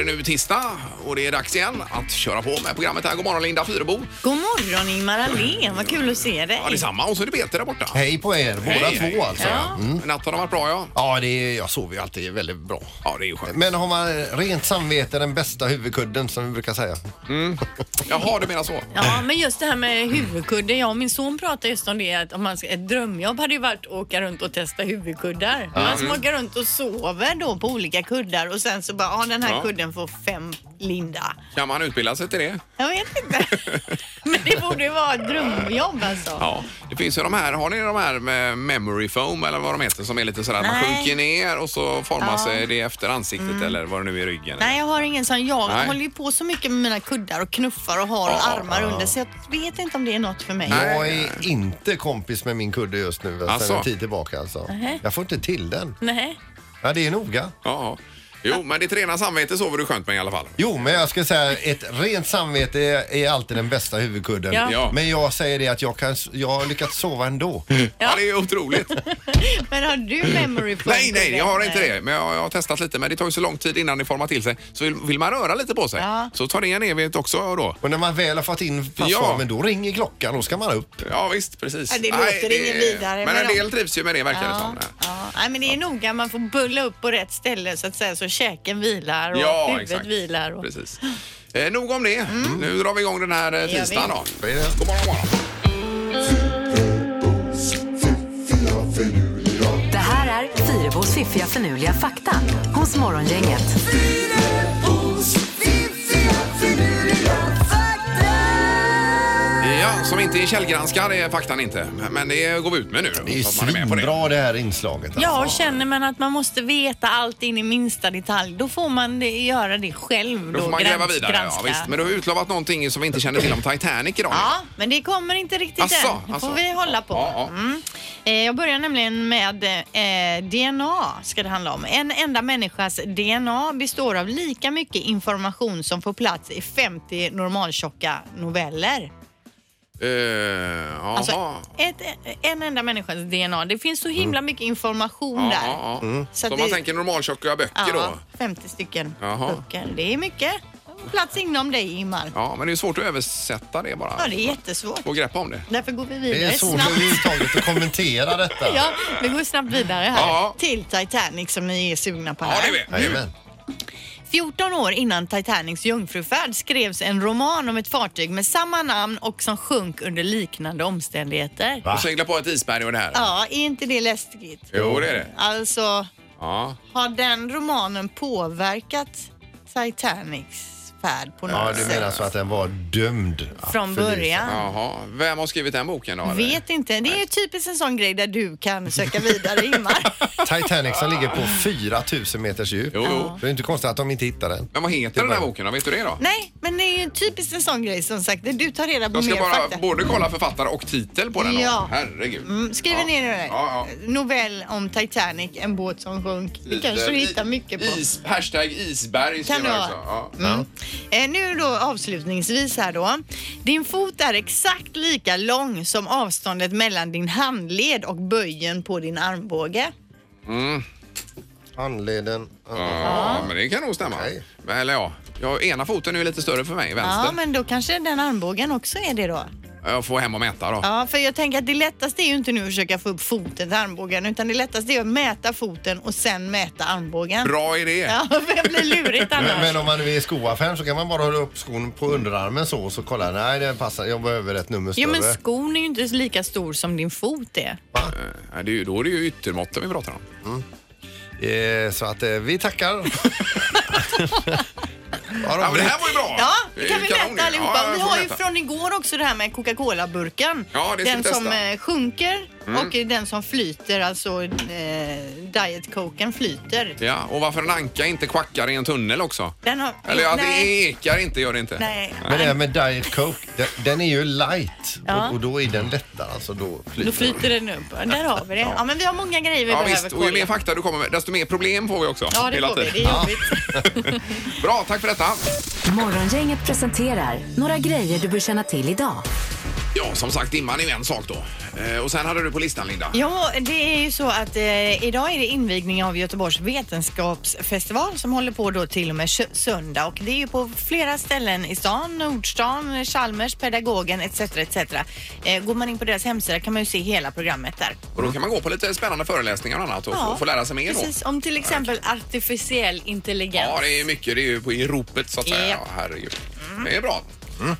Är det nu tisdag och det är dags igen att köra på med programmet här. God morgon Linda Fyrebo. God morgon Ingmar Ahlén, vad kul att se dig. Ja, detsamma. Och så är det Peter där borta. Hej på er, båda Hej, två hej. alltså. Ja. Mm. Natten har varit bra ja. Ja, det är, jag sover ju alltid väldigt bra. Ja, det är ju skönt. Men har man rent samvete den bästa huvudkudden som vi brukar säga. Jaha, du menar så. Ja, men just det här med huvudkudde. Jag och min son pratade just om det att om man ska, ett drömjobb hade ju varit att åka runt och testa huvudkuddar. Man ska åka runt och sover då på olika kuddar och sen så bara, ja den här Ja. kudden får fem Linda. Kan man utbilda sig till det? Jag vet inte. men det borde ju vara ett drömjobb alltså. Ja. Det finns ju de här, har ni de här med memory foam eller vad de heter som är lite sådär att man Nej. sjunker ner och så formar Ja. sig det efter ansiktet eller vad det nu är i ryggen. Nej, jag har ingen sån. Jag Nej. håller ju på så mycket med mina kuddar och knuffar och har Ja, armar under så jag vet inte om det är något för mig. Nej. Jag är inte kompis med min kudde just nu sedan Alltså? en tid tillbaka alltså. Nähä. Jag får inte till den. Nej. Ja, det är noga. Ja. Jo, men ditt rena samvete sover du skönt med i alla fall. Jo, men jag ska säga ett rent samvete är, är alltid den bästa huvudkudden. Ja. Ja. Men jag säger det att jag, kan, jag har lyckats sova ändå. Ja, det är otroligt. Men har du memory foam? nej, nej, jag har inte det. Men jag, jag har testat lite. Men det tar ju så lång tid innan det formar till sig. Så vill, vill man röra lite på sig Ja. så tar det en evighet också då. Och när man väl har fått in passformen då ringer klockan. Då ska man upp. Ja visst, precis. Ja, det låter ingen vidare, Men en men del trivs ju med det verkar det Ja, som. ja. Nej, men det är noga. Man får bulla upp på rätt ställe så att säga så käken vilar och Ja, huvudet exakt. vilar. Och... Precis. Eh, nog om det. Nu drar vi igång den här eh, tisdagen då. God morgon, morgon. Det här är Fyrabos fiffiga förnuliga fakta hos Morgongänget. Som inte är källgranskad är faktan inte. Men- det går vi ut med nu. Det är så att man är med på det. svinbra det här inslaget. Alltså. Ja, och känner man att man måste veta allt in i minsta detalj, då får man det, göra det själv. Då får man gräva grans- vidare. Ja, granska. visst. Men du har utlovat någonting som vi inte känner till om Titanic idag. Ja, men det kommer inte riktigt Asså, än. Det asså. får vi hålla på. Ja, ja. Mm. Eh, Jag börjar nämligen med eh, DNA ska det handla om. En enda människas DNA består av lika mycket information som får plats i 50 normaltjocka noveller. Eh. Alltså ett, en enda människas DNA. Det finns så himla mycket information ja, där. ja, ja. Så Så att om man det- tänker normaltjocka böcker Ja, då? 50 stycken Jaha. böcker. Det är mycket. Plats inom dig Ingmar. Ja, men det är svårt att översätta det bara. Ja, det är jättesvårt. Få grepp om det. Därför går vi Det vidare är svårt snabbt. överhuvudtaget att kommentera detta. Ja, vi går snabbt vidare här Ja. till Titanic som ni är sugna på Ja, här. det vet vi. Jajamän. 14 år innan Titanics jungfrufärd skrevs en roman om ett fartyg med samma namn och som sjönk under liknande omständigheter. Och segla på ett isberg och det här. Ja, är inte det läskigt? Jo, det är det. Alltså, Ja. har den romanen påverkat Titanics färd på något Ja, du sätt? menar så att den var dömd? att Från förlisa. början? Jaha. Vem har skrivit den boken då? eller? Vet inte. Det är ju typiskt en sån grej där du kan söka vidare, Ingmar. Titanic som ligger på 4000 meters djup. Jo, jo. Det är inte konstigt att de inte hittar den. Men vad heter den här boken då? Vet du det då? Nej, men det är ju typiskt en sån grej som sagt. där Du tar reda på Jag ska mer bara fakta. både kolla författare och titel på den. då. Ja. Herregud. Mm, skriv Ja. ner det. Ja, ja. Novell om Titanic, en båt som sjönk. Det kanske du hittar mycket på. Is, hashtag isberg Kan skriver jag vara? också. Ja. Mm. Eh, nu då avslutningsvis här då. Din fot är exakt lika lång som avståndet mellan din handled och böjen på din armbåge. Handleden. Ja, men det kan nog stämma. Okej. Eller ja, ja, ena foten är ju lite större för mig, vänster. Ja, men då kanske den armbågen också är det då. Jag får hem och mäta då. Ja, för jag tänker att det lättaste är ju inte nu att försöka få upp foten till armbågen utan det lättaste är att mäta foten och sen mäta armbågen. Bra idé. Ja, för det blir lurigt annars. Men, men om man är i skoaffären så kan man bara hålla upp skon på underarmen så och så kolla. Nej, det passar. Jag behöver ett nummer Jo, större. men skon är ju inte lika stor som din fot är. Ja, det är ju, då är det ju yttermåtten vi pratar om. Eh, så att eh, vi tackar. Ja, men det här var ju bra. Ja, Det kan vi kanon mäta allihopa. Ja, vi får har ju mäta. från igår också det här med Coca-Cola-burken. Ja, det ska den vi som testa. eh, sjunker Mm. och den som flyter, alltså eh, Diet Coken flyter. Ja, och varför en anka inte kvackar i en tunnel också. Den har... Eller ja, det nej, ekar inte, gör det inte. nej. Men det här med Diet Coke, den, den är ju light Ja. och, och då är den lättare. Alltså då flyter Då flyter den upp. Där har vi det. Ja, men vi har många grejer vi Ja, behöver visst, och ju mer fakta du kommer med, desto mer problem får vi också. Ja, det hela får vi. tiden. Det är jobbigt. Bra, tack för detta. Morgongänget presenterar några grejer du bör känna till idag. Ja, som sagt, dimman är ju en sak då. Eh, och sen hade du på listan, Linda. Ja, det är ju så att eh, idag är det invigning av Göteborgs vetenskapsfestival som håller på då till och med söndag och det är ju på flera ställen i stan, Nordstan, Chalmers, Pedagogen etc. etc. Eh, går man in på deras hemsida kan man ju se hela programmet där. Och då kan man gå på lite spännande föreläsningar och annat och få, få lära sig mer då. Precis, om till exempel artificiell intelligens. Ja, det är mycket. Det är ju på, i ropet så att säga. Ja, herregud. Det är bra.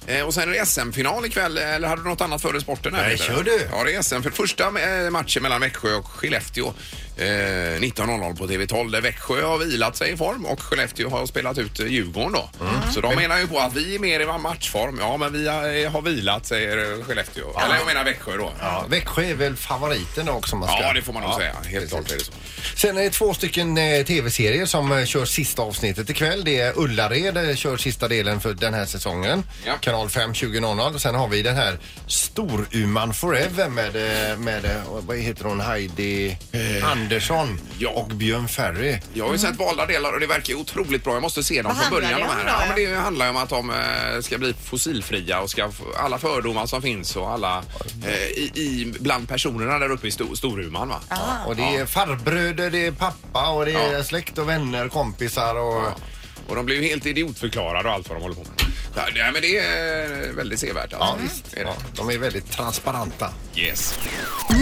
Eh, och sen är det SM-final ikväll, eller hade du något annat före sporten? här, Nej, Peter? kör du. Ja, det är SM för första eh, matchen mellan Växjö och Skellefteå. Eh, 19.00 på TV12 där Växjö har vilat sig i form och Skellefteå har spelat ut eh, Djurgården då. Så de menar ju på att vi är mer i matchform. Ja, men vi har, eh, har vilat säger eh, Skellefteå. Eller jag menar Växjö då. Ja, Växjö är väl favoriten också. Man ska. Ja, det får man nog säga. Helt klart är det så. Sen är det två stycken eh, tv-serier som eh, kör sista avsnittet ikväll. Det är Ullared eh, kör sista delen för den här säsongen. Ja. Kanal 5 20.00. Och sen har vi den här Storuman Forever med, eh, med eh, vad heter hon, Heidi Andersson ja. och Björn Ferry. Jag har ju sett valda delar och det verkar ju otroligt bra. Jag måste se dem Vad från början. handlar De det här. om då, Ja, men det handlar ju om att de eh, ska bli fossilfria och ska få alla fördomar som finns och alla eh, i, i, bland personerna där uppe i Stor, Storuman. Va? Och det är farbröder, det är pappa och det är Ja. släkt och vänner, kompisar och... Ja. Och de blir ju helt idiotförklarade och allt vad de håller på med. Ja, det- men det är väldigt sevärt. Alltså. Ja, visst. Är det. Ja, de är väldigt transparenta. Yes.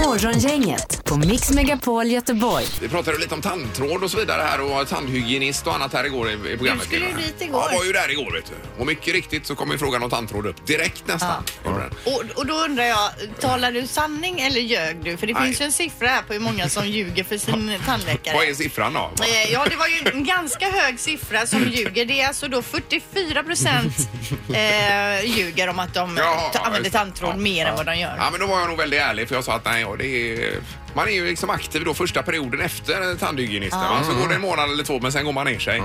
Morgongänget på Mix Megapol Göteborg. Vi pratade lite om tandtråd och så vidare här och tandhygienist och annat här igår i, i programmet. Du skulle ju dit igår. Ja, var ju där igår vet du. Och mycket riktigt så kom ju frågan om tandtråd upp direkt nästan. Gjorde den. Och, och då undrar jag, talar du sanning eller ljög du? För det Nej. finns ju en siffra här på hur många som ljuger för sin tandläkare. Vad är siffran då? Eh, Ja, det var ju en ganska hög siffra som ljuger. Det är alltså då 44 procent eh, ljuger om att de Ja, använder tandtråd ja, mer än vad de gör. Ja, men då var jag nog väldigt ärlig för jag sa att nej, ja, det är, man är ju liksom aktiv då första perioden efter tandhygienisten. va? Så går det en månad eller två men sen går man ner sig.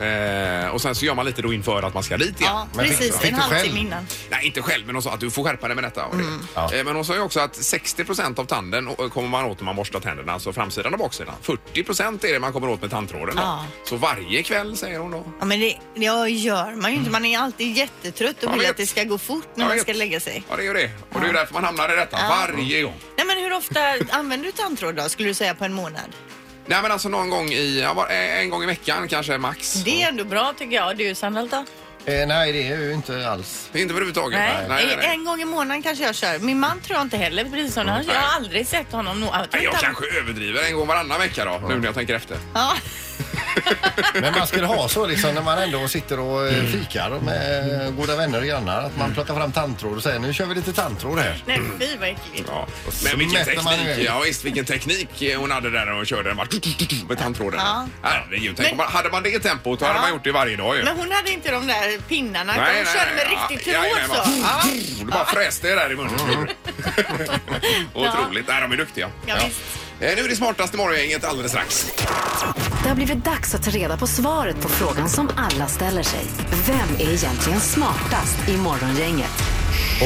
Eh, och sen så gör man lite då inför att man ska dit igen. Ja, Men fick- precis. fick En du halvtimme själv? innan. Nej, inte själv, men hon sa att du får skärpa dig med detta. Och det. Ja. Eh, Men hon sa ju också att 60% av tanden eh, kommer man åt när man borstar tänderna, alltså framsidan och baksidan. 40 är det man kommer åt med tandtråden. Då. Ja. Så varje kväll, säger hon då. Ja, men det, det gör man ju inte. Man är alltid jättetrött och Jag vill vet. att det ska gå fort när Jag man vet. ska lägga sig. Ja, det är ju det. Och det är ju därför man hamnar i detta varje gång. Nej, men hur ofta använder du tandtråd då, skulle du säga på en månad? Nej, men alltså någon gång i, ja, en gång i veckan kanske max. Det är ändå bra tycker jag. Du Sandholt då? Eh, nej, det är ju inte alls. Inte överhuvudtaget. Nej. nej, nej, nej. En gång i månaden kanske jag kör. Min man tror jag inte heller, precis som han. Jag har aldrig sett honom nå. Tror Nej, jag inte han- kanske överdriver en gång varannan vecka då, nu när jag tänker efter. Ja. Men man skulle ha så liksom när man ändå sitter och eh, fikar med goda vänner och grannar. Att man plockar fram tandtråd och säger nu kör vi lite tandtråd här. Nej, fy vad äckligt. Ja. Men vilken mäter man teknik, iväg. ja, visst, vilken teknik hon hade där och körde den bara med tandtråden. Ja. Herregud, tänk Men- om man, hade man det tempot då hade Ja. man gjort det varje dag ju. Men hon hade inte de där pinnarna, utan hon körde med riktigt Ja, tråd jajamän, så. bara- Ja. Du bara fräste det där i munnen. Otroligt. Nej, de är duktiga. Ja, visst. Eh, Nu är det smartaste morgongänget alldeles strax. Det har blivit dags att ta reda på svaret på frågan som alla ställer sig. Vem är egentligen smartast i Morgongänget?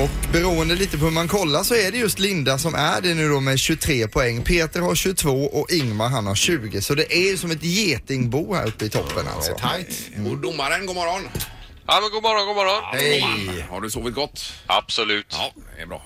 Och beroende lite på hur man kollar så är det just Linda som är det nu då med 23 poäng. Peter har 22 och Ingmar han har 20. Så det är ju som ett getingbo här uppe i toppen alltså. Tight. Och domaren, god morgon. Ja, men god morgon, god morgon. Hej. Har du sovit gott? Absolut. Ja, det är bra.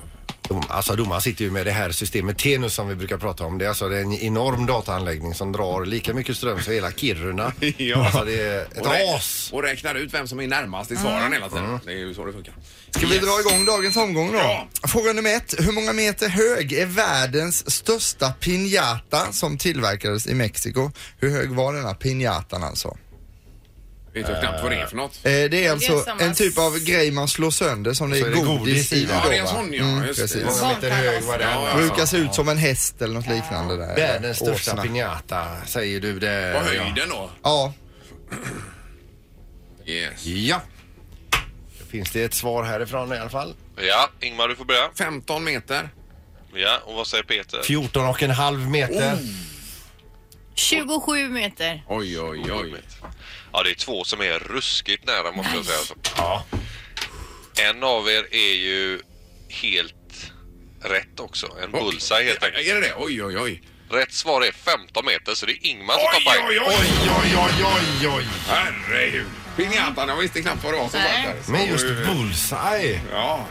Dom, alltså domaren sitter ju med det här systemet Tenus som vi brukar prata om. Det är alltså en enorm dataanläggning som drar lika mycket ström som hela Kiruna. Ja. Alltså det är ett Och rä- as. Och räknar ut vem som är närmast i svaren hela tiden. Det är ju så det funkar. Ska vi dra igång dagens omgång då? Ja. Fråga nummer ett. Hur många meter hög är världens största piñata som tillverkades i Mexiko? Hur hög var denna piñatan alltså? Vet jag knappt vad det är för något. Eh, det är alltså samma en typ av grej man slår sönder som det är godis, godis i? Ja, det är en va? sån ja. Mm, Just precis. det. Många meter hög var den. Ja, ja. Brukar se ut som en häst eller något liknande där. Världens största Åsna. piñata säger du det. Vad höjden då? Ja, Yes. Ja. Då finns det ett svar härifrån i alla fall. Ja, Ingmar du får börja. 15 meter. Ja, och vad säger Peter? 14 och en halv meter. 27 meter. Oj, oj, oj. Ja, det är två som är ruskigt nära måste jag säga. Alltså. Ja. En av er är ju helt rätt också. En bullseye helt enkelt. Är det det? Oj, oj, oj. Rätt svar är 15 meter så det är Ingmar som Oj, tar poäng. oj, oj. Oj, oj, oj, oj. Herregud. Pinjatan, jag visste knappt vad det var som Nej. satt där. Men just Oj, oj, oj. bullseye. Ja.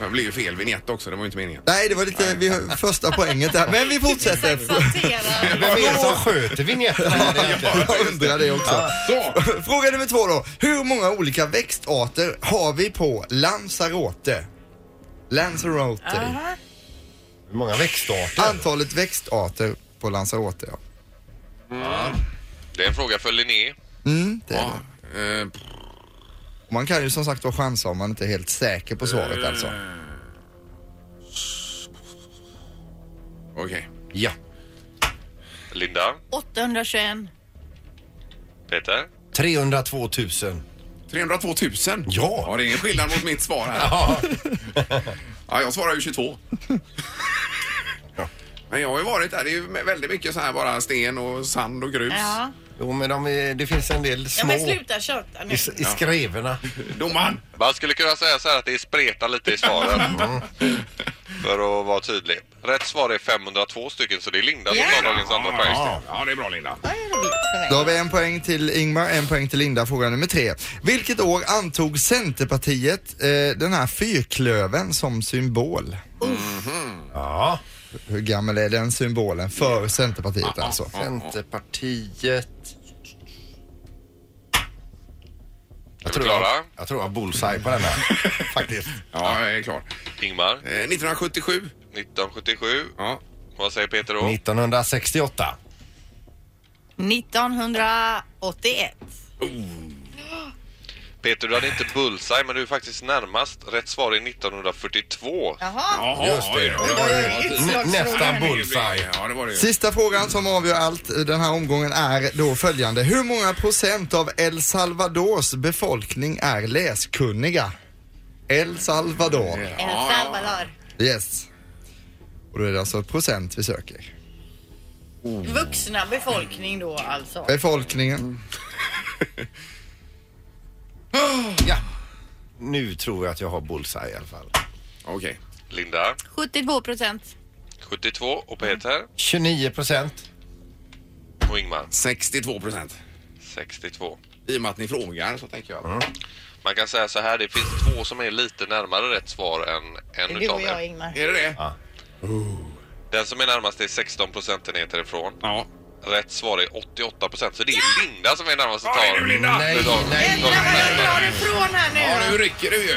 Det blir ju fel vignett också, det var ju inte meningen. Nej, det var lite vi första poänget där. Men vi fortsätter. Vem är det som sköter egentligen? Jag undrar det också. Så. Fråga nummer två då. Hur många olika växtarter har vi på Lanzarote? Lanzarote. Hur många växtarter? Antalet växtarter på Lanzarote, ja. Det är en fråga för Linné. Mm, det är Ja. det. Eh, Man kan ju som sagt vara chansa om man inte är helt säker på svaret alltså. Okej. Ja. Linda, 821. Peter, 302 000. 302 000? Ja. Ja, det är ingen skillnad mot mitt svar här. Ja. Ja, jag svarar ju 22. Men jag har ju varit där. Det är ju väldigt mycket så här bara sten och sand och grus. Ja. Jo, men de är, det finns en del ja, små men sluta köta nu. i, i skrevorna. Domaren! man skulle kunna säga så här att det spretar lite i svaren. För att vara tydlig. Rätt svar är 502 stycken så det är Linda som tar dagens andra poäng. Ja, det är bra Linda. Det är roligt för mig. Då har vi en poäng till Ingmar, en poäng till Linda. Fråga nummer tre. Vilket år antog Centerpartiet eh, den här fyrklöven som symbol? Ja. Hur gammal är den symbolen för Centerpartiet alltså? Centerpartiet. Jag tror jag, klara? jag tror jag har bullseye på den här. Faktiskt. Ja, jag är klar. Ingmar, Eh, 1977. 1977. Ja. Vad säger Peter då? 1968. 1981. Peter, du hade inte bullseye men du är faktiskt närmast. Rätt svar är 1942. Jaha. Jaha, Just det. oj, oj. N- nästan bullseye. Ja, det var det ju. Sista frågan som avgör allt den här omgången är då följande. Hur många procent av El Salvadors befolkning är läskunniga? El Salvador. El Salvador. Yes. Och då är det alltså procent vi söker. Vuxna befolkning då alltså. Befolkningen. Ja. Nu tror jag att jag har bullseye i alla fall. Okej. Linda, 72 procent. 72 och Peter 29 procent. och Ingmar 62 procent. 62. I och med att ni frågar så tänker jag. Mm. Man kan säga så här, det finns två som är lite närmare rätt svar än en Du utav och jag er. Ingmar. Är det det? Ja. Den som är närmast är 16 procentenheter ifrån. Ja. Rätt svar är 88 procent, så det är Linda som är närmast du, Linda! Nej, nej, Jävlar vad jag drar ifrån här nu. Ja, nu rycker du ju.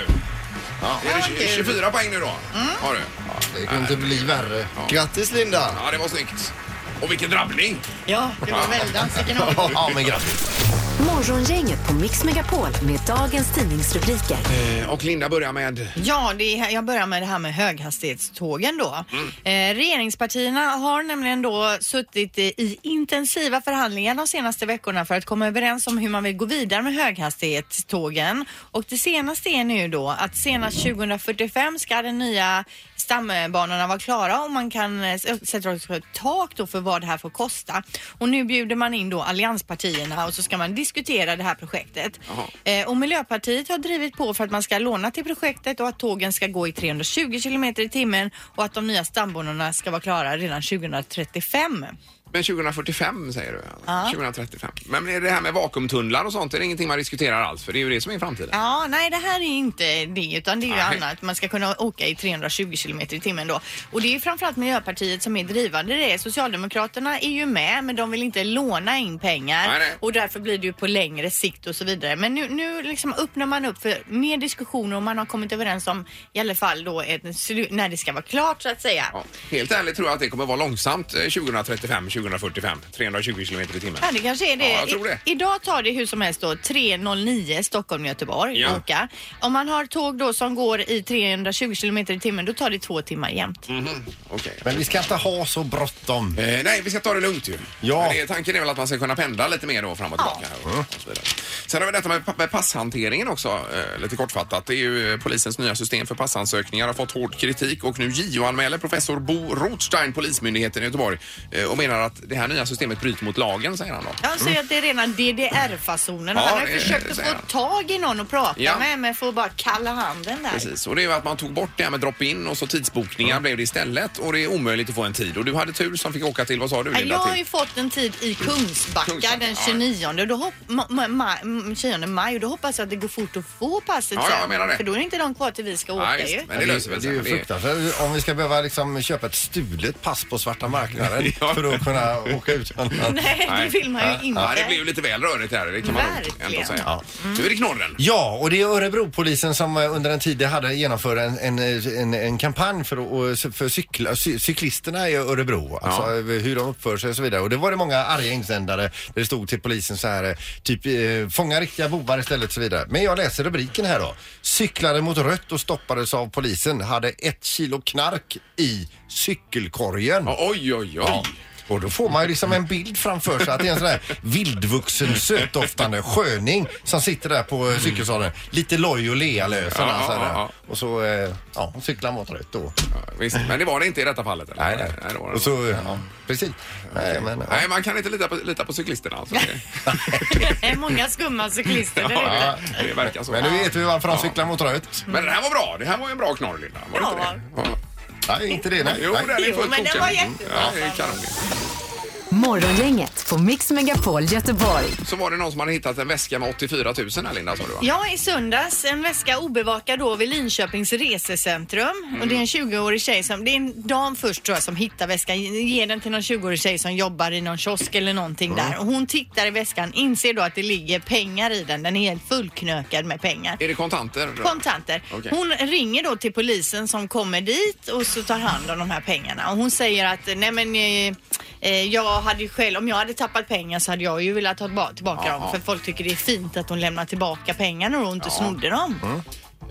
Ja, är det kul. 24 poäng nu då? Har du? Det kunde inte bli värre. Grattis Linda! Ja, det var snyggt. Och vilken drabbning! Ja, det var väldans. Vilken. Ja, men grattis. Morgongänget på Mix Megapol med dagens tidningsrubriker. Eh, Och Linda börjar med... Ja, det är, jag börjar med det här med höghastighetstågen då. Mm. Eh, regeringspartierna har nämligen då suttit i, i intensiva förhandlingar de senaste veckorna för att komma överens om hur man vill gå vidare med höghastighetstågen. Och det senaste är nu då att senast 2045 ska den nya stambanorna vara klara och man kan eh, sätta ett tak då för vad det här får kosta. Och nu bjuder man in då allianspartierna och så ska man diskutera det här projektet. Eh, och Miljöpartiet har drivit på för att man ska låna till projektet och att tågen ska gå i 320 kilometer i timmen och att de nya stambanorna ska vara klara redan 2035. Men 2045 säger du? Ja. 2035. Men är det här med vakuumtunnlar och sånt, är det ingenting man diskuterar alls? För det är ju det som är framtiden. Ja, nej det här är inte det utan det är ju Nej. annat. Man ska kunna åka i 320 kilometer i timmen då. Och det är ju framförallt Miljöpartiet som är drivande i det. Socialdemokraterna är ju med men de vill inte låna in pengar Nej, nej. och därför blir det ju på längre sikt och så vidare. Men nu, nu liksom öppnar man upp för mer diskussioner och man har kommit överens om i alla fall då ett, slu- när det ska vara klart så att säga. Ja. Helt ärligt tror jag att det kommer vara långsamt eh, 2035, 2045. 320 km i timmen. Ja, det kanske är det. Ja, jag tror det. I, idag tar det hur som helst då 3.09 Stockholm-Göteborg Ja. åka. Om man har tåg då som går i 320 km i timmen då tar det två timmar jämt. Okej. Men vi ska inte ha så bråttom. Eh, nej, vi ska ta det lugnt ju. Ja. Men det, tanken är väl att man ska kunna pendla lite mer då fram och tillbaka. och, och så vidare. Sen har vi detta med, pa- med passhanteringen också, eh, lite kortfattat. Det är ju eh, polisens nya system för passansökningar har fått hård kritik och nu JO-anmäler professor Bo Rothstein Polismyndigheten i Göteborg eh, och menar att det här nya systemet bryter mot lagen, säger han då. Jag säger att det är rena DDR-fasonen. Ja, han har det- försökt att säger få han. tag i någon att prata Ja. med men får bara kalla handen där. Precis, och det är ju att man tog bort det här med drop-in och så tidsbokningar blev det istället och det är omöjligt att få en tid. Och du hade tur som fick åka till, vad sa du Linda? Jag har till? ju fått en tid i Kungsbacka, Kungsbacka, den ja. 29 och då hopp, ma, ma, ma, mm, 29 maj och då hoppas jag att det går fort att få passet Ja, ja, jag sen. menar det. För då är inte långt kvar till vi ska åka Ja, ju. visst, men det löser väl Det är ju sig. Fruktansvärt om vi ska behöva liksom köpa ett stulet pass på svarta marknaden Ja. för att kunna åka utomlands. Nej, det vill man ju inte. Ja, det ju lite väl rörigt här, det kan man nog Verkligen. ändå säga. Ja. Nu är det knorren. Ja, och det är Örebropolisen som eh, under en tid hade genomfört en, en, en, en kampanj för, att- för cykla, cy, cyklisterna i Örebro. Alltså Ja. eh, hur de uppför sig och så vidare. Och det var det många arga insändare där det stod till polisen så här, eh, typ eh, fånga riktiga bovar istället och så vidare. Men jag läser rubriken här då. Cyklade mot rött och stoppades av polisen. Hade ett kilo knark i cykelkorgen. Ja, Oj, oj, oj. Och då får man ju liksom en bild framför sig att det är en sån där vildvuxen sötdoftande sköning som sitter där på mm. cykelsadeln. Lite loj och lealös. Ja, Ja, ja. Och så eh, ja, cyklar mot rött då. Ja, Visst, men det var det inte i detta fallet? Eller? Nej, nej. det var det Och så, ja, precis. Nej, men, ja. Nej, man kan inte lita på, lita på cyklisterna alltså. Det är många skumma cyklister där Ja, det verkar så. Men nu vet vi varför de cyklar mot rött. Men det här var bra. Det här var ju en bra knorr, Linda. Var det Ja. inte det? Ja. Nej, inte det. Nej. Jo, den är Jo, fullt men den godkänd. var jättebra. Ja, det är kanon. Morgongänget på Mix Megapol Göteborg. Så var det någon som hade hittat en väska med 84 000 här, Linda, sa du va? Ja, i söndags en väska obevakad då vid Linköpings resecentrum. Och det är en 20-årig tjej som, det är en dam först tror jag som hittar väskan, ger den till någon 20-årig tjej som jobbar i någon kiosk eller någonting där. Och hon tittar i väskan, inser då att det ligger pengar i den. Den är helt fullknökad med pengar. Är det kontanter? då? Kontanter. Okej. Hon ringer då till polisen som kommer dit och så tar hand om de här pengarna. Och hon säger att nej men eh, eh, jag hade ju själv, om jag hade tappat pengar så hade jag ju velat tillba- tillbaka dem. För folk tycker det är fint att hon lämnar tillbaka pengarna och inte snodde dem.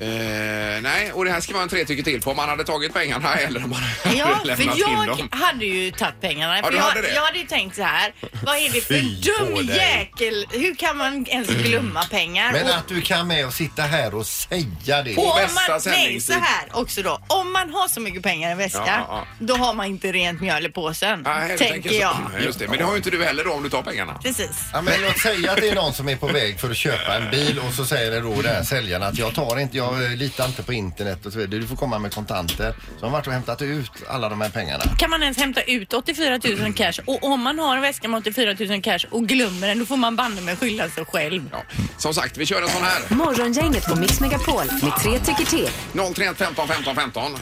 Eh, nej, och det här ska vara en tre tycker till på om man hade tagit pengarna eller om man hade Ja, för lämnat in jag dem. hade ju tagit pengarna. Ja, för du jag, hade det? jag hade ju tänkt så här. Vad är det för Fy på dum dig. jäkel? Hur kan man ens glömma pengar? Men Och- att du kan med och sitta här och säga det. Och om bästa man, nej, sändningstid. så här också då. Om man har så mycket pengar i en väska, Ja, ja, då har man inte rent mjöl i påsen. Nej, du tänker så. jag. Ja, Just det, men det har ju inte du heller då om du tar pengarna. Precis. Ja, men låt säga att det är någon som är på väg för att köpa en bil och så säger det då den här säljaren att jag tar inte, jag eh, litar inte på internet och så vidare. Du får komma med kontanter. Så har de varit och hämtat ut alla de här pengarna. Kan man ens hämta ut 84 000 cash? Och om man har en väska med 84 000 cash och glömmer den, då får man banne mig skylla sig själv. Ja. Som sagt, vi kör en sån här. Morgongänget på Mix Megapol med tre tycker till. 031 15 15 15. Eh,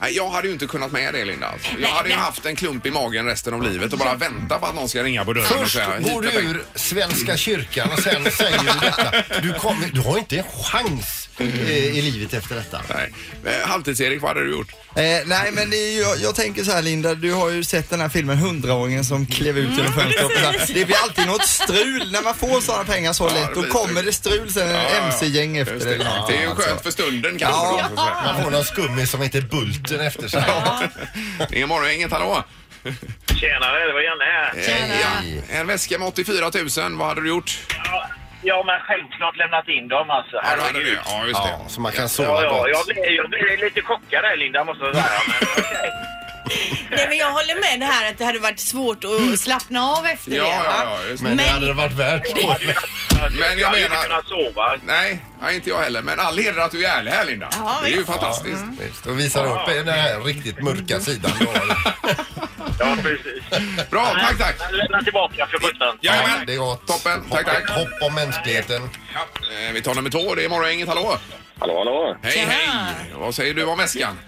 nej, jag hade ju inte kunnat med det Linda. Jag hade ju haft en klump i magen resten av livet och bara vänta på att någon ska ringa på dörren och Först säga går du ur Svenska kyrkan och sen säger du detta. Du, kommer, du har inte en chans eh, i livet efter detta. Nej. Eh, Halvtids-Erik, vad hade du gjort? Eh, nej men det är ju, jag, jag tänker så här Linda, du har ju sett den här filmen Hundraåringen som klev ut genom fönstret. och så här. Det blir alltid något strul när man får sådana pengar så lätt. Då blir kommer strul. det strul sen, en Ja, mc-gäng efter Just det. det. Ja, det är ju alltså. skönt för stunden kanske. Ja. då, så att säga. Man får någon skummis som heter Bulten efter sig. Det är morgon, inget hallå? Tjenare, det var Janne här. Eh, ja. En väska med 84 000, vad hade du gjort? Ja, Ja, men självklart lämnat in dem alltså. Ja, du hade det. Ja, just det. Ja, så man kan Ja, sova ja, gott. jag blev, jag blev lite chockad där Linda måste jag säga. Men, okej. Nej, men jag håller med det här att det hade varit svårt att slappna av efter Ja, det. ja, va? ja, just det. Men det hade det varit värt. Men jag jag hade menar- inte kunnat sova. Nej, nej, inte jag heller. Men all heder att du är ärlig här Linda. Ja, det är ju visst. fantastiskt. Visst, Och visar upp den här riktigt mörka sidan. du har. Ja, precis. Bra, tack, tack. Men Lämna tillbaka för sjutton. Jajamän. Det är gott. Toppen, tack, tack. Hopp om mänskligheten. Ja, eh, vi tar nummer två, det är morgon, inget hallå. Hallå, hallå. Hej, Tjena. hej. Vad säger du om väskan?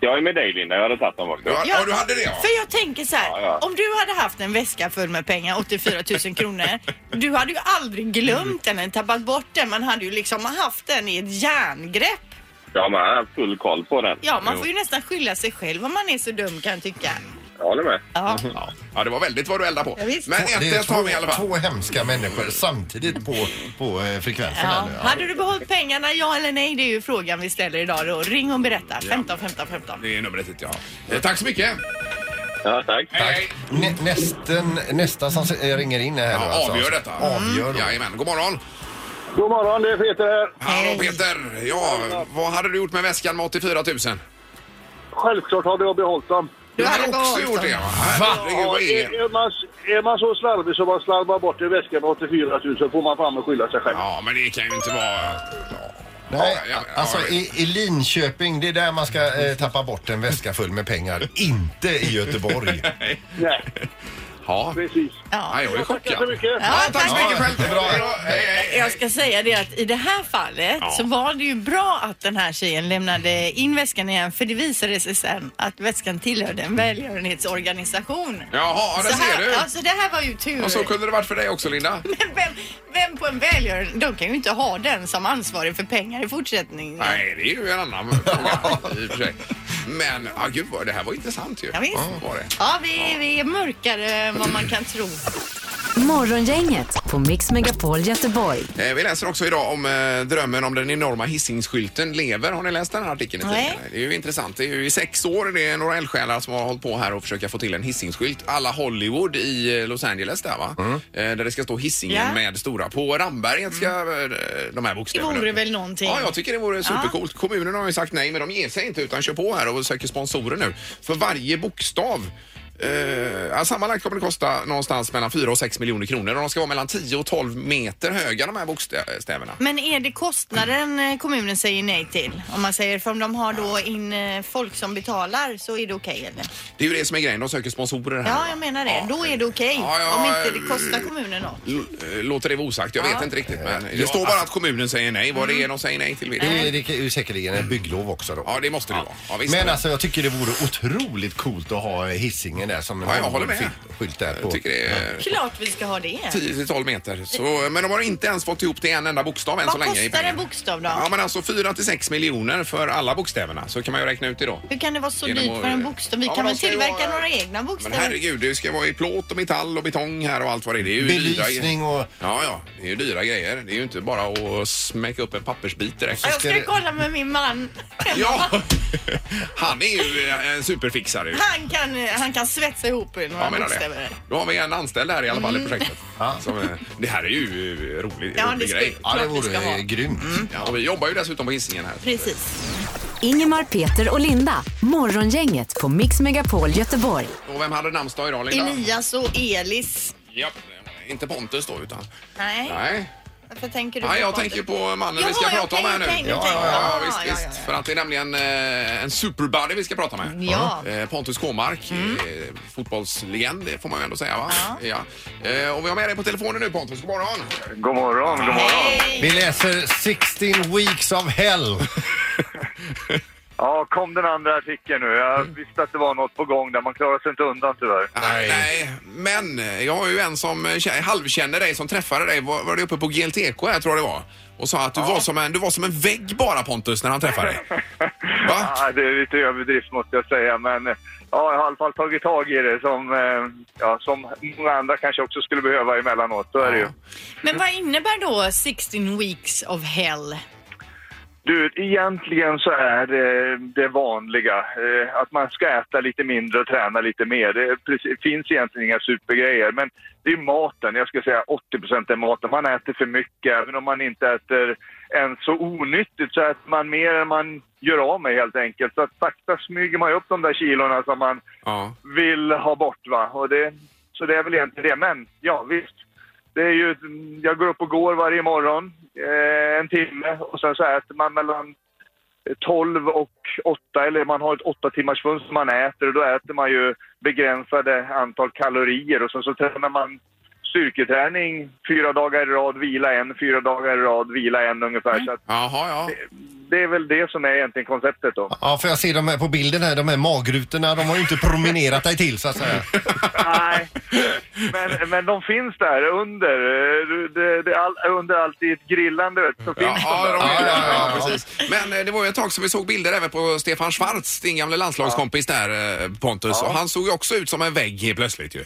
Jag är med dig Linda, jag hade tagit dem också. Ja, ja, du hade det ja. För jag tänker så här, Ja, ja. om du hade haft en väska full med pengar, 84 000 kronor, du hade ju aldrig glömt den eller tappat bort den. Man hade ju liksom haft den i ett järngrepp. Ja, jag har full koll på den. Ja, man Jo. får ju nästan skylla sig själv om man är så dum kan jag tycka. Ja, håller med. Ja. Ja. ja, det var väldigt vad du eldade på. Ja, visst. Men Det är 1-1 har vi i två, alla fall. två hemska människor samtidigt på, på eh, frekvensen. här Ja. nu. Ja. Hade du behållit pengarna, ja eller nej? Det är ju frågan vi ställer idag då. Ring och berätta. 15 15 15. Det är numret hit, ja. Eh, Tack så mycket. Ja, tack. Hej, hej. Nä, nästen, nästa som eh, ringer in här nu Ja, alltså. avgör detta. Avgör då. Jajamän, god morgon. God morgon, det är Peter här. Hallå Peter. Ja, vad hade du gjort med väskan med 84 000? Självklart hade jag behållit dem. Du hade hade också gjort det, ja. Herregud, Ja, vad är... är, är, man, är man så slarvig så man slarvar bort en väska med 84 000 får man fan skylla sig själv. Ja, men det kan ju inte vara... Nej, Ja, ja, ja, alltså ja. i, i Linköping, det är där man ska eh, tappa bort en väska full med pengar. Inte i Göteborg. Nej, Ja. precis. Ja, jag är Tackar så chockad. mycket. Ja, Tack så mycket Ja, själv. det är bra. Hej då. Hej, hej, hej. Jag ska säga det att i det här fallet Ja. så var det ju bra att den här tjejen lämnade in väskan igen för det visade sig sen att väskan tillhörde en välgörenhetsorganisation. Jaha, ja, Så där här, ser du. Alltså det här var ju tur. Och så kunde det varit för dig också, Linda. Men vem, vem på en välgörande, de kan ju inte ha den som ansvarig för pengar i fortsättningen. Nej, det är ju en annan fråga i och för sig. Men, ja gud, vad- det här var intressant ju. Ja, visst. Var det. Ja, vi, vi är mörkare än vad man kan tro. Morgongänget på Mix Megapol Göteborg. Eh, Vi läser också idag om eh, drömmen om den enorma hissingsskylten lever. Har ni läst den här artikeln i Nej. tidningen? Det är ju intressant. Det är ju i sex år det är några eldsjälar som har hållit på här och försöka få till en hissingsskylt. Alla Hollywood i eh, Los Angeles där va? Mm. Eh, Där det ska stå hissingen Ja. med stora. På Ramberget ska eh, de här Det bokstäverna vore upp. väl någonting. Ja, jag tycker det vore supercoolt. Kommunen har ju sagt nej, men de ger sig inte utan kör på här och söker sponsorer nu. För varje bokstav Eh, sammanlagt kommer det kosta någonstans mellan 4 och 6 miljoner kronor och de ska vara mellan 10 och 12 meter höga de här bokstäverna. Men är det kostnaden eh, kommunen säger nej till? Om man säger, för om de har då in eh, folk som betalar så är det okej eller? Det är ju det som är grejen, de söker sponsorer här. Ja, jag menar det. Ja. Då är det okej. Ja, ja, om inte det kostar kommunen något. Eh, Låter det vara osagt? Jag vet inte riktigt. Men det Ja, står bara alltså- att kommunen säger nej. Vad det är de säger nej till vet jag Det, är ju säkerligen ett bygglov också då. Ja, det måste det vara. Ja, visst. Men alltså jag tycker det vore otroligt coolt att ha Hisingen där som en Ja, jag håller med. skylt- skylt där på. Jag tycker det är Klart vi ska ha det. 10 till 12 meter. Så, men de har inte ens fått ihop till en enda bokstav än så Vad länge. i kostar pengar. en bokstav då? Ja, men alltså 4 till 6 miljoner för alla bokstäverna. Så kan man ju räkna ut det då. Hur kan det vara så Genom dyrt att- för en bokstav? Vi Ja, kan väl de ska ju tillverka vara- några egna Men bokstäver? herregud, det ska vara i plåt och metall och betong här och allt vad det är. Det är ju dyra Belysning och... Ja, ja, det är ju dyra grejer. Det är ju inte bara att smäcka upp en pappersbit direkt. Ja, Jag ska det- kolla med min man. Ja, han är ju en superfixare. ju. Han kan, han kan svetsa ihop några Jag menar bokstäver. det. Då har vi en anställd här i alla fall i projektet. Som, eh, det här är ju eh, rolig, Ja, rolig det grej. Ja, det Klart vi ska vore ha. grymt. Ja, och vi jobbar ju dessutom på Hisingen här. Precis. Ingemar, Peter och Linda. Morgongänget på Mix Megapol Göteborg. Och vem hade namnsdag idag Linda? Elias och Elis. Ja, inte Pontus då utan... Nej, Nej. Varför tänker du Ja, jag tänker på mannen vi Jaha, ska ja, prata om här nu. okej, nu ja, tänker ja, jag. ja, Ja, visst, ja, visst. ja. För att det är nämligen eh, en superbuddy vi ska prata med. Ja. Eh, Pontus Kåmark, Mm. eh, fotbollslegend, det får man ju ändå säga va? Ja. Eh, och vi har med dig på telefonen nu Pontus, god morgon. God morgon, god morgon. Vi läser 16 weeks of hell. Ja, kom den andra artikeln nu. Jag visste att det var något på gång där. Man klarar sig inte undan tyvärr. Nej. Nej, men jag har ju en som kä- halvkänner dig som träffade dig, var, var det uppe på GLTK här tror jag det var? Och sa att du, var som en, du var som en vägg bara Pontus när han träffade dig. Va? Ja, det är lite överdrift måste jag säga, men eh, ja, jag har i alla fall tagit tag i det som, eh, ja, som många andra kanske också skulle behöva emellanåt. Så är det ju. Men vad innebär då 16 weeks of hell? Du, egentligen så är det det vanliga. Eh, att man ska äta lite mindre och träna lite mer. Det finns egentligen inga supergrejer. Men det är maten. Jag ska säga 80% är maten. Man äter för mycket. Även om man inte äter än så onyttigt så äter man mer än man gör av med helt enkelt. Så att sakta smyger man upp de där kilorna som man Ja. vill ha bort. Va? Och det, så det är väl egentligen det. Men ja, visst. Det är ju, jag går upp och går varje morgon eh, en timme. Och sen så äter man mellan 12 och 8 eller man har ett 8 timmars fönster man äter. Och då äter man ju begränsade antal kalorier. Och sen så tränar man styrketräning fyra dagar i rad, vila en, fyra dagar i rad, vila en ungefär. Så att Jaha, ja. det är väl det som är egentligen konceptet då. Ja, för jag ser de här på bilden här, de här magrutorna, de har ju inte promenerat dig till så att säga. Nej, men, men de finns där under. Det, det, all, under alltid ett grillande vet, så finns Ja, de där. är där, ja, precis. Men eh, det var ju ett tag som vi såg bilder även på Stefan Schwarz, din gamla landslagskompis där, eh, Pontus. Och han såg ju också ut som en vägg helt plötsligt ju.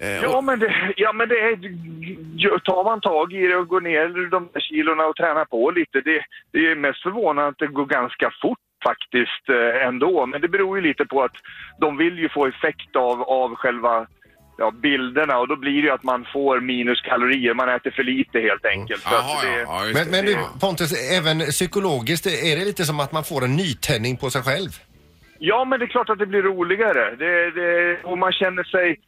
Eh, och- Ja men, det, ja, men det är, tar man tag i det och går ner de där kilorna och tränar på lite. Det, det är mest förvånande att det går ganska fort faktiskt eh, ändå. Men det beror ju lite på att de vill ju få effekt av, av själva ja, bilderna och då blir det ju att man får minuskalorier. Man äter för lite helt enkelt. Så Jaha, att det, ja, Men, det. men du Pontus, även psykologiskt är det lite som att man får en nytändning på sig själv? Ja, men det är klart att det blir roligare. Det, det, och man känner sig...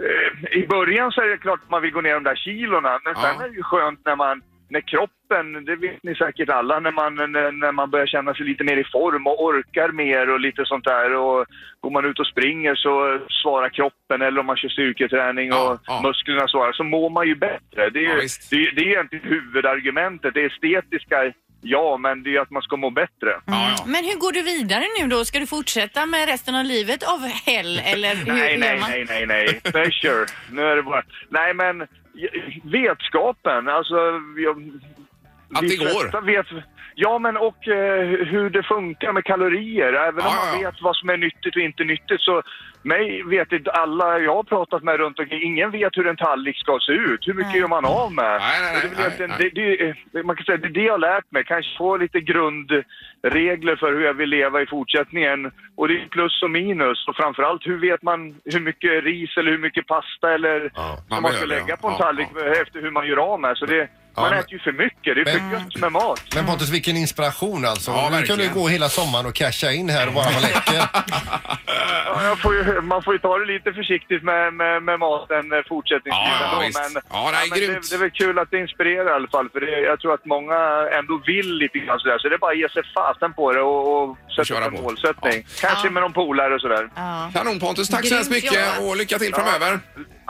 Eh, I början så är det klart att man vill gå ner de där kilorna, men sen Ja. är det ju skönt när man... När kroppen, det vet ni säkert alla, när man, när, när man börjar känna sig lite mer i form och orkar mer och lite sånt där. Och går man ut och springer så svarar kroppen, eller om man kör styrketräning Ja, och ja. musklerna svarar, så mår man ju bättre. Det är, Ja, det, är, det är egentligen huvudargumentet. Det estetiska, ja, men det är ju att man ska må bättre. Ja. Men hur går du vidare nu då? Ska du fortsätta med resten av livet av hell eller hur Nej, gör nej, man? nej, nej, nej. Pleasure. Nu är det bara... Nej, men vetskapen, alltså... Jag, Att de det går. Vet, ja, men och eh, hur det funkar med kalorier. Även om Ja, man ja, ja. vet vad som är nyttigt och inte nyttigt så mig vet inte alla jag har pratat med runt omkring, ingen vet hur en tallrik ska se ut. Hur mycket Nej. gör man av med? Nej, nej, nej, Och det är väl nej, egentligen- nej. det- det är- man kan säga det är det jag har lärt mig. Kanske få lite grundregler för hur jag vill leva i fortsättningen. Och det är plus och minus. Och framförallt hur vet man hur mycket ris eller hur mycket pasta eller Ja, som man man ska lägga ja. på en Ja, tallrik efter hur man gör av med. Så det, Ja, man men- äter ju för mycket. Det är för Men- gött med mat. Men Pontus, vilken inspiration alltså. Ja, du kunde verkligen. gå hela sommaren och casha in här och bara vara läcker. Ja, jag får ju, man får ju ta det lite försiktigt med, med, med maten eh, fortsättningsvis Ja, ja, ändå, visst. Men, Ja, nej, men det, grymt. det är väl kul att det inspirerar i alla fall. För det, jag tror att många ändå vill lite grann sådär. Så det är bara att ge sig fasen på det och, och sätta köra upp en på. målsättning. Kanske Ja. med någon polare och sådär. Ja. Kanon Pontus, tack så Grymt hemskt mycket jobbat. och lycka till framöver.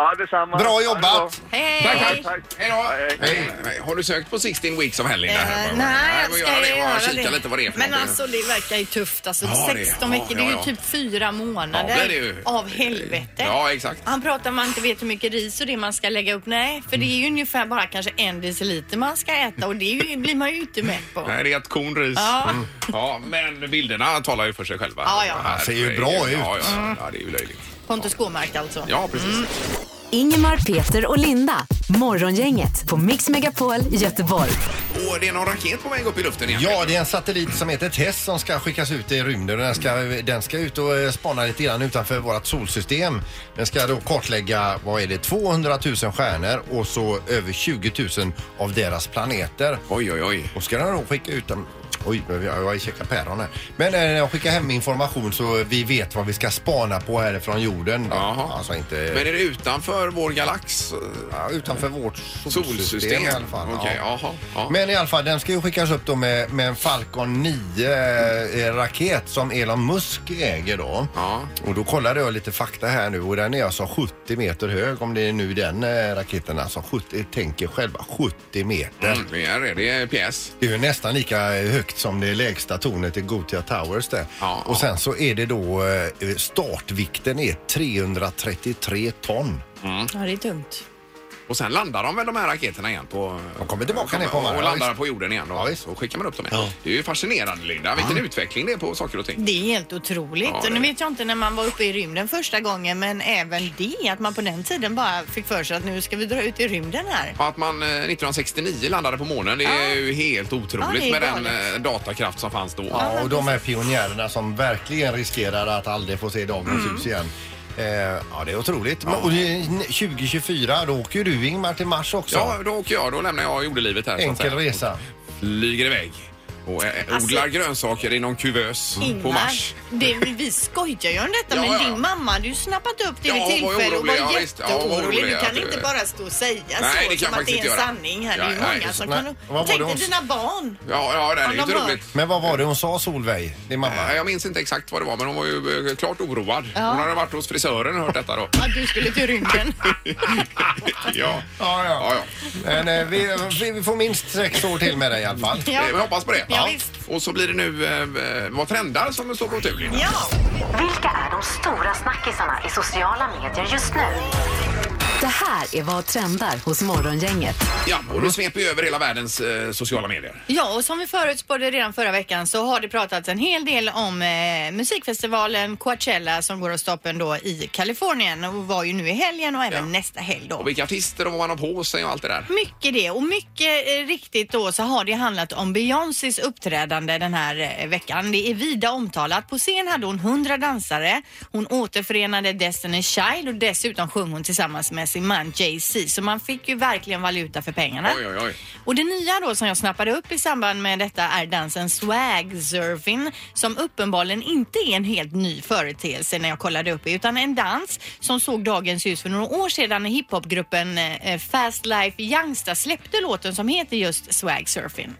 Ja, detsamma. Bra det jobbat. Hej! Tack, bra. tack. Tack. Hej då. Hej, hej. Nej, Har du sökt på 16 weeks of hell Linda? Eh, nej, jag vad ska gör det göra och kika det. lite vad det är för Men alltså det verkar ju tufft. Alltså, Ja, det- 16 ja, veckor, det är ja, ju ja. typ fyra månader Ja, det är det ju. av helvete. Ja, exakt. Han pratar om man inte vet hur mycket ris och det man ska lägga upp. Nej, för det är ju ungefär bara kanske en deciliter man ska äta och det är ju, blir man ju inte mätt på. Nej, det är ett korn ris. Ja. Mm. ja, men bilderna talar ju för sig själva. Ja, ja. Här ser ju är- bra ut. Ja, ja, ja, det är ju löjligt. Pontus Gåmark alltså. Ja, precis. Ingemar, Peter och Linda. Morgongänget på Mix Megapol Göteborg. Och det är någon raket på väg upp i luften igen. Ja, det är en satellit som heter TESS som ska skickas ut i rymden. Den ska, den ska ut och eh, spana lite grann utanför vårt solsystem. Den ska då kartlägga, vad är det, 200 000 stjärnor och så över 20 000 av deras planeter. Oj, oj, oj. Och ska den då skicka ut dem Oj, jag har checkat päron här. Men eh, jag skickar hem information så vi vet vad vi ska spana på härifrån jorden. Jaha. Alltså inte Men är det utanför vår galax? ja, utanför vårt solsystem, Solsystem? i alla fall. Okej, ja. jaha. Ja. Men i alla fall, den ska ju skickas upp då med, med en Falcon 9 eh, raket som Elon Musk äger då. Ja. Och då kollade jag lite fakta här nu och den är alltså 70 meter hög om det är nu den eh, raketen alltså 70, tänker själva 70 meter. Mm, det är det. Det är pjäs. Det är ju nästan lika högt som det lägsta tornet i Gothia Towers där. Ja, och sen så är det då eh, startvikten är 333 ton. Ja, det är tungt. Och sen landar de väl de här raketerna igen på... De kommer tillbaka ner på Och, Mars, och ja, landar visst. på jorden igen då. Ja, visst. så skickar man upp dem igen. Det är ju fascinerande Linda. Vilken utveckling det är på saker och ting. Det är helt otroligt. Ja, Och det- nu vet jag inte när man var uppe i rymden första gången men även det att man på den tiden bara fick för sig att nu ska vi dra ut i rymden här. Och Att man eh, 1969 landade på månen, det är Ja. ju helt otroligt Ja, det är med den galet. eh, datakraft som fanns då. Ja, och de är pionjärerna som verkligen riskerar att aldrig få se dagens ljus igen. Eh, ja, det är otroligt. Men, och det är 2024, då åker ju du Ingmar till Mars också. Ja, då åker jag. Då lämnar jag jordelivet här. så att Enkel säga. resa. Flyger iväg. Och eh, Alltså- odlar grönsaker i någon kuvös på Mars. det, vi skojar ju om detta Ja, men ja. din mamma hade ju snappat upp det Ja, vid hon var tillfälle och orolig, var ja, visst. Ja, hon var jätteorolig. orolig Du kan att- inte bara stå och säga Nej, det så kan som jag att det är faktiskt en göra. sanning här. Det är ju Ja, nej, många som nej. kan... Vad var Tänk det dig hon- dina barn. Ja, ja det är ju inte roligt. Men vad var det hon sa Solveig, din mamma? Nej, Jag minns inte exakt vad det var men hon var ju eh, klart oroad. Ja. Hon hade varit hos frisören och hört detta då. Att du skulle till rymden. Ja, Ja, ja, ja. ja. Men eh, vi, får minst sex år till med dig i alla fall. Ja. Eh, Vi hoppas på det. Ja, visst. Och så blir det nu eh, vad trendar som står på tur. Linda. Ja. Vilka är de stora snackisarna i sociala medier just nu? Det här är vad trendar hos Morgongänget. Ja, och du sveper ju över hela världens eh, sociala medier. Ja, och som vi förutspådde redan förra veckan så har det pratats en hel del om eh, musikfestivalen Coachella som går av stapeln då i Kalifornien och var ju nu i helgen och även nästa helg då. Och vilka artister och vad man har på sig och allt det där. Mycket det och mycket eh, riktigt då så har det handlat om Beyoncés uppträdande den här eh, veckan. Det är vida omtalat. På scen hade hon 100 dansare. Hon återförenade Destiny's Child och dessutom sjöng hon tillsammans med sin man Jay-Z. Så man fick ju verkligen valuta för pengarna. Oj, oj, oj. Och det nya då som jag snappade upp i samband med detta är dansen swag surfing som uppenbarligen inte är en helt ny företeelse när jag kollade upp det utan en dans som såg dagens ljus för några år sedan när hiphopgruppen eh, Fast Life Youngsta släppte låten som heter just swag surfing.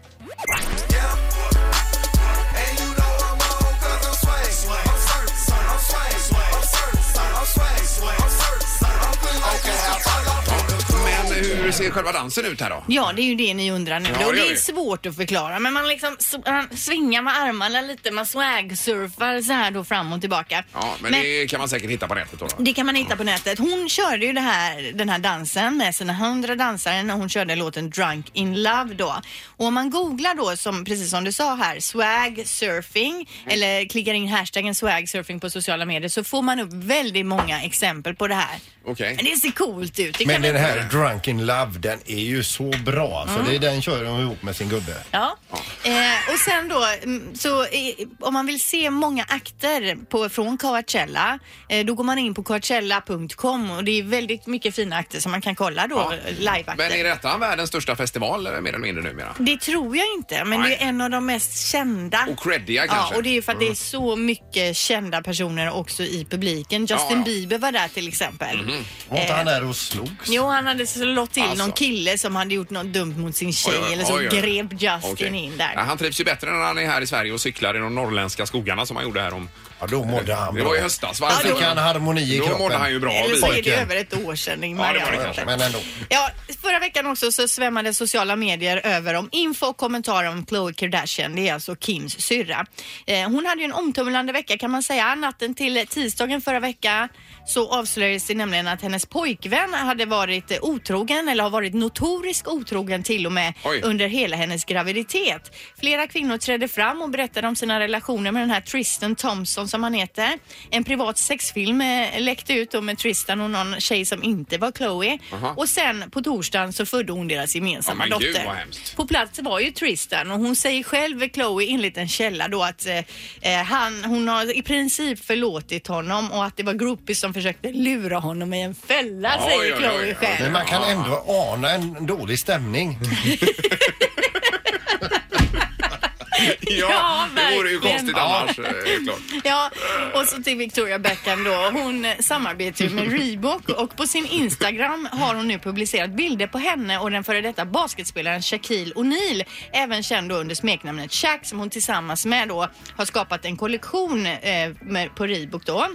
Hur ser själva dansen ut här då? Ja, det är ju det ni undrar nu. Ja, och det är svårt att förklara men man liksom man svingar med armarna lite, man swag-surfar så här då fram och tillbaka. Ja, men, det kan man säkert hitta på nätet då. då. Det kan man hitta på nätet. Hon körde ju det här, den här dansen med sina hundra dansare när hon körde låten Drunk in Love då. Och om man googlar då, som, precis som du sa här, swag surfing eller klickar in hashtaggen swag surfing på sociala medier så får man upp väldigt många exempel på det här. Okej. Men det ser coolt ut. Det Men kan den här Drunk in Love, den är ju så bra. Alltså, Mm. det är den kör hon ihop med sin gubbe. Ja. Eh, och sen då, mm, så eh, om man vill se många akter på, från Coachella, eh, då går man in på coachella.com och det är väldigt mycket fina akter som man kan kolla då, Ja. liveakter. Men är detta världens största festival eh, mer eller mindre numera? Det tror jag inte, men Nej. det är en av de mest kända. Och creddiga Ja, kanske? och det är ju för att det är Mm. så mycket kända personer också i publiken. Justin Ja, ja. Bieber var där till exempel. Var inte Eh, han där och slogs? Jo, han hade slått till Alltså. någon kille som hade gjort något dumt mot sin tjej Oj, oj, eller så oj, oj. grep Justin Okej. in där. Ja, han trivs ju bättre när han är här i Sverige och cyklar i de norrländska skogarna som han gjorde här om... Ja, då mådde han Det var i höstas. va? Ja, då- Fick han harmoni i Då kroppen. mådde han ju bra. Eller så är det Pojken. över ett år sedan Ingmar. Ja, det var det Jag vet kanske. inte. Men ändå. Ja, förra veckan också så svämmade sociala medier över om info och kommentarer om Khloe Kardashian. Det är alltså Kims syrra. Eh, hon hade ju en omtumlande vecka kan man säga. Natten till tisdagen förra veckan så avslöjades det nämligen att hennes pojkvän hade varit otrogen eller har varit notorisk otrogen till och med Oj. under hela hennes graviditet. Flera kvinnor trädde fram och berättade om sina relationer med den här Tristan Thompson som han heter. En privat sexfilm eh, läckte ut då med Tristan och någon tjej som inte var Chloe. Aha. Och sen på torsdagen så födde hon deras gemensamma gud, dotter. vad hemskt. På plats var ju Tristan och hon säger själv, Chloe, enligt en källa då att eh, eh, han, hon har i princip förlåtit honom och att det var groupies som försökte lura honom i en fälla, Oj, säger oj, Chloe oj, oj. själv. Men man kan ändå ana en dålig stämning. Ja, Ja, det vore ju verkligen. konstigt annars. eh, klart. Ja, och så till Victoria Beckham då. Hon eh, samarbetar ju med Reebok och på sin Instagram har hon nu publicerat bilder på henne och den före detta basketspelaren Shaquille O'Neal, även känd då under smeknamnet Shaq som hon tillsammans med då har skapat en kollektion eh, med, på Reebok då.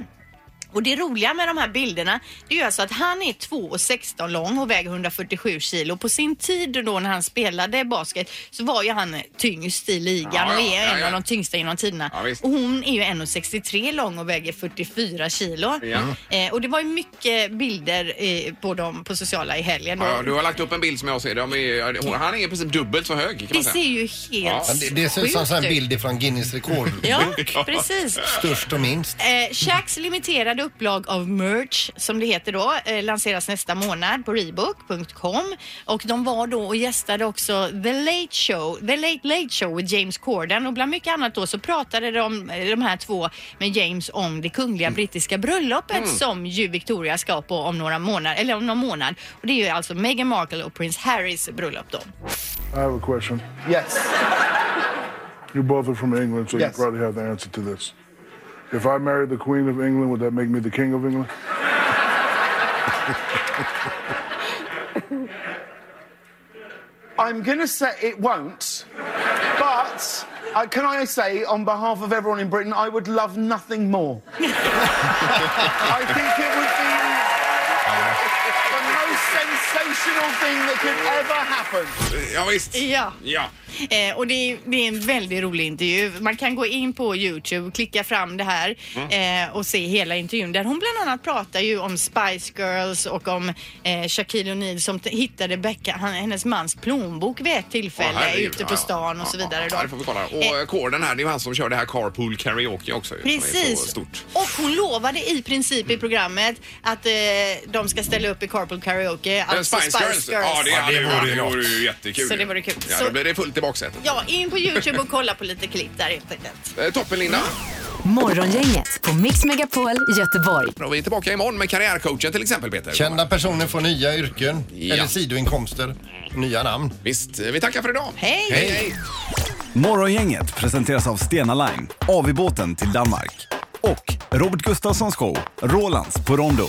Och det roliga med de här bilderna det är ju alltså att han är 2,16 lång och väger 147 kilo. På sin tid då när han spelade basket så var ju han tyngst i ligan Ja, och är ja, en ja. av de tyngsta genom tiderna. Och hon är ju 1,63 lång och väger 44 kilo. Ja. Eh, och det var ju mycket bilder eh, på dem på sociala i helgen. Då. Ja, du har lagt upp en bild som jag ser. De är, hon- han är i princip dubbelt så hög kan man det säga. ser ju helt Ja, Det, det ser ut som en bild från Guinness rekord. Ja, precis. Störst och minst. Eh, Shacks limiterade upplag av merch, som det heter då, eh, lanseras nästa månad på Reebok.com. Och de var då och gästade också The Late Show, The Late Late Show med James Corden. Och bland mycket annat då så pratade de, eh, de här två med James om det kungliga brittiska bröllopet som ju Victoria ska på om några månader, eller om någon månad. Och det är ju alltså Meghan Markle och prins Harrys bröllop då. I have a question. Yes. You both are from England, so Yes. you probably have the answer to this. If I married the Queen of England, would that make me the King of England? I'm going to say it won't, but uh, can I say, on behalf of everyone in Britain, I would love nothing more. I think it would be sensational thing that could ever happen. Ja, visst. Ja. Ja. Eh, och det är, det är en väldigt rolig intervju. Man kan gå in på Youtube, klicka fram det här eh, och se hela intervjun där hon bland annat pratar ju om Spice Girls och om eh, Shaquille O'Neal som hittade Becka, han, hennes mans plånbok vid ett tillfälle Ja, herregud. ute på Ja, stan och så vidare. Ja, Då. det får vi kolla. Och eh, Korden här, det är ju han som kör det här Carpool Karaoke också. ju, som är så Precis. stort. Och hon lovade i princip i programmet att eh, de ska ställa upp i Carpool Karaoke. Eh, Alltså Spice Girls. Ja, det, ja, det, vore, det vore ju jättekul. Så det vore kul. Ja, Så- då blir det fullt i baksätet. Ja, in på Youtube och kolla på lite klipp där helt enkelt. Eh, Toppen Linda. Morgongänget på Mix Megapol Göteborg. Och vi är tillbaka imorgon med karriärcoachen till exempel Peter. Kända personer får nya yrken Ja. eller sidoinkomster, nya namn. Visst, vi tackar för idag. Hej! Hej, hej. Morgongänget presenteras av Stena Line, AV-båten till Danmark. Och Robert Gustafssons show, Rolands på Rondo.